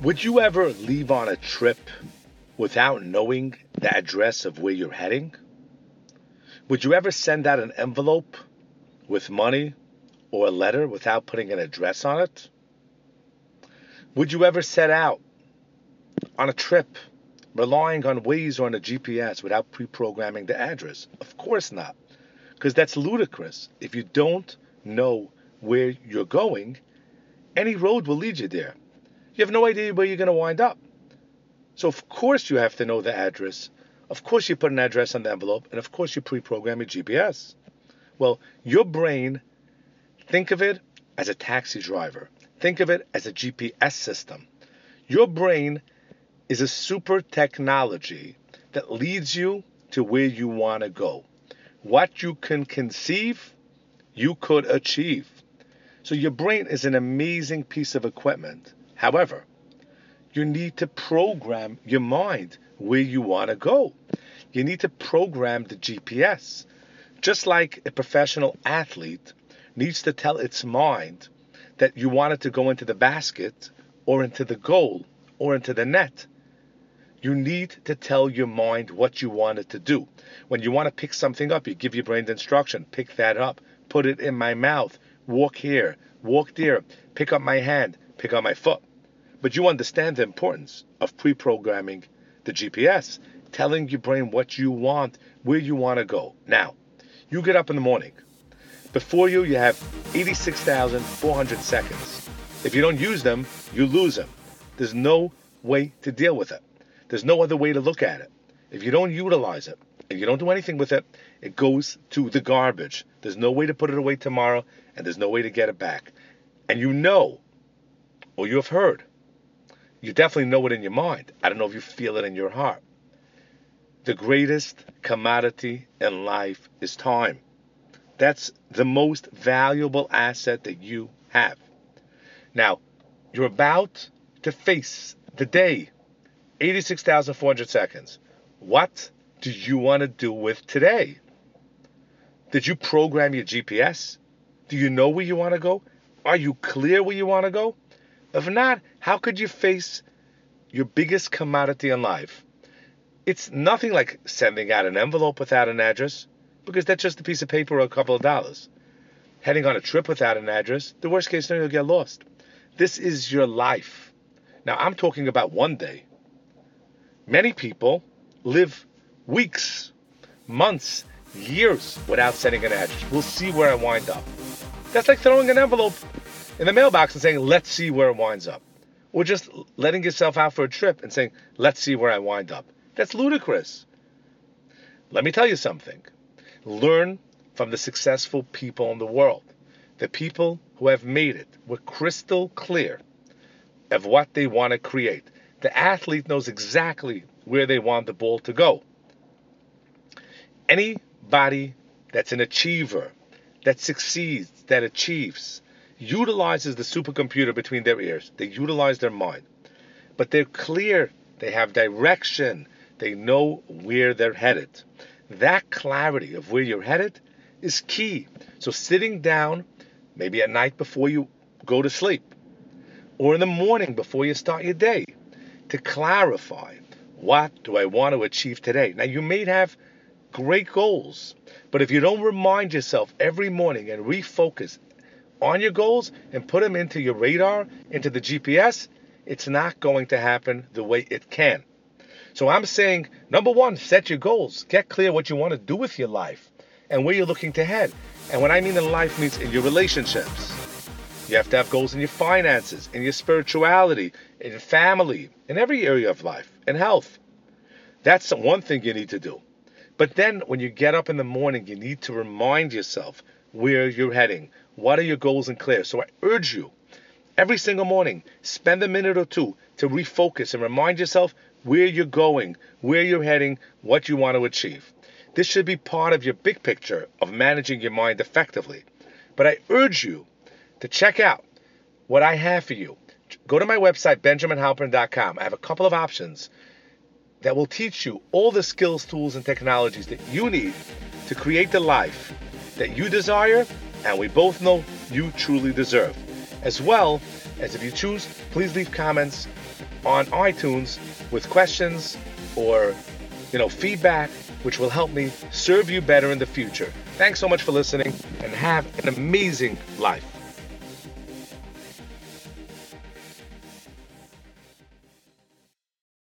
Would you ever leave on a trip without knowing the address of where you're heading? Would you ever send out an envelope with money or a letter without putting an address on it? Would you ever set out on a trip relying on Waze or on a GPS without pre programming the address? Of course not, because that's ludicrous. If you don't know where you're going, any road will lead you there. You have no idea where you're going to wind up. So, of course, you have to know the address. Of course, you put an address on the envelope. And of course, you pre program your GPS. Well, your brain, think of it as a taxi driver, think of it as a GPS system. Your brain is a super technology that leads you to where you want to go. What you can conceive, you could achieve. So, your brain is an amazing piece of equipment However, you need to program your mind where you want to go. You need to program the GPS. Just like a professional athlete needs to tell its mind that you want it to go into the basket or into the goal or into the net. You need to tell your mind what you want it to do. When you want to pick something up, you give your brain the instruction pick that up, put it in my mouth, walk here, walk there, pick up my hand, pick up my foot. But you understand the importance of pre programming the GPS, telling your brain what you want, where you want to go. Now, you get up in the morning. Before you, you have 86,400 seconds. If you don't use them, you lose them. There's no way to deal with it. There's no other way to look at it. If you don't utilize it, if you don't do anything with it, it goes to the garbage. There's no way to put it away tomorrow, and there's no way to get it back. And you know, or you have heard, you definitely know it in your mind. I don't know if you feel it in your heart. The greatest commodity in life is time. That's the most valuable asset that you have. Now, you're about to face the day 86,400 seconds. What do you want to do with today? Did you program your GPS? Do you know where you want to go? Are you clear where you want to go? If not, how could you face your biggest commodity in life? It's nothing like sending out an envelope without an address, because that's just a piece of paper or a couple of dollars. Heading on a trip without an address, the worst case scenario, you'll get lost. This is your life. Now, I'm talking about one day. Many people live weeks, months, years without sending an address. We'll see where I wind up. That's like throwing an envelope in the mailbox and saying, let's see where it winds up. Or just letting yourself out for a trip and saying, let's see where I wind up. That's ludicrous. Let me tell you something. Learn from the successful people in the world. The people who have made it were crystal clear of what they want to create. The athlete knows exactly where they want the ball to go. Anybody that's an achiever, that succeeds, that achieves, utilizes the supercomputer between their ears. They utilize their mind. But they're clear. They have direction. They know where they're headed. That clarity of where you're headed is key. So sitting down, maybe at night before you go to sleep, or in the morning before you start your day, to clarify what do I want to achieve today. Now you may have great goals, but if you don't remind yourself every morning and refocus on your goals and put them into your radar, into the GPS, it's not going to happen the way it can. So I'm saying, number one, set your goals. Get clear what you want to do with your life and where you're looking to head. And what I mean in life means in your relationships. You have to have goals in your finances, in your spirituality, in your family, in every area of life, in health. That's the one thing you need to do. But then when you get up in the morning, you need to remind yourself where you're heading, what are your goals and clear? So I urge you, Every single morning, spend a minute or two to refocus and remind yourself where you're going, where you're heading, what you want to achieve. This should be part of your big picture of managing your mind effectively. But I urge you to check out what I have for you. Go to my website, benjaminhalpern.com. I have a couple of options that will teach you all the skills, tools, and technologies that you need to create the life that you desire and we both know you truly deserve. As well as if you choose, please leave comments on iTunes with questions or you know feedback which will help me serve you better in the future. Thanks so much for listening and have an amazing life.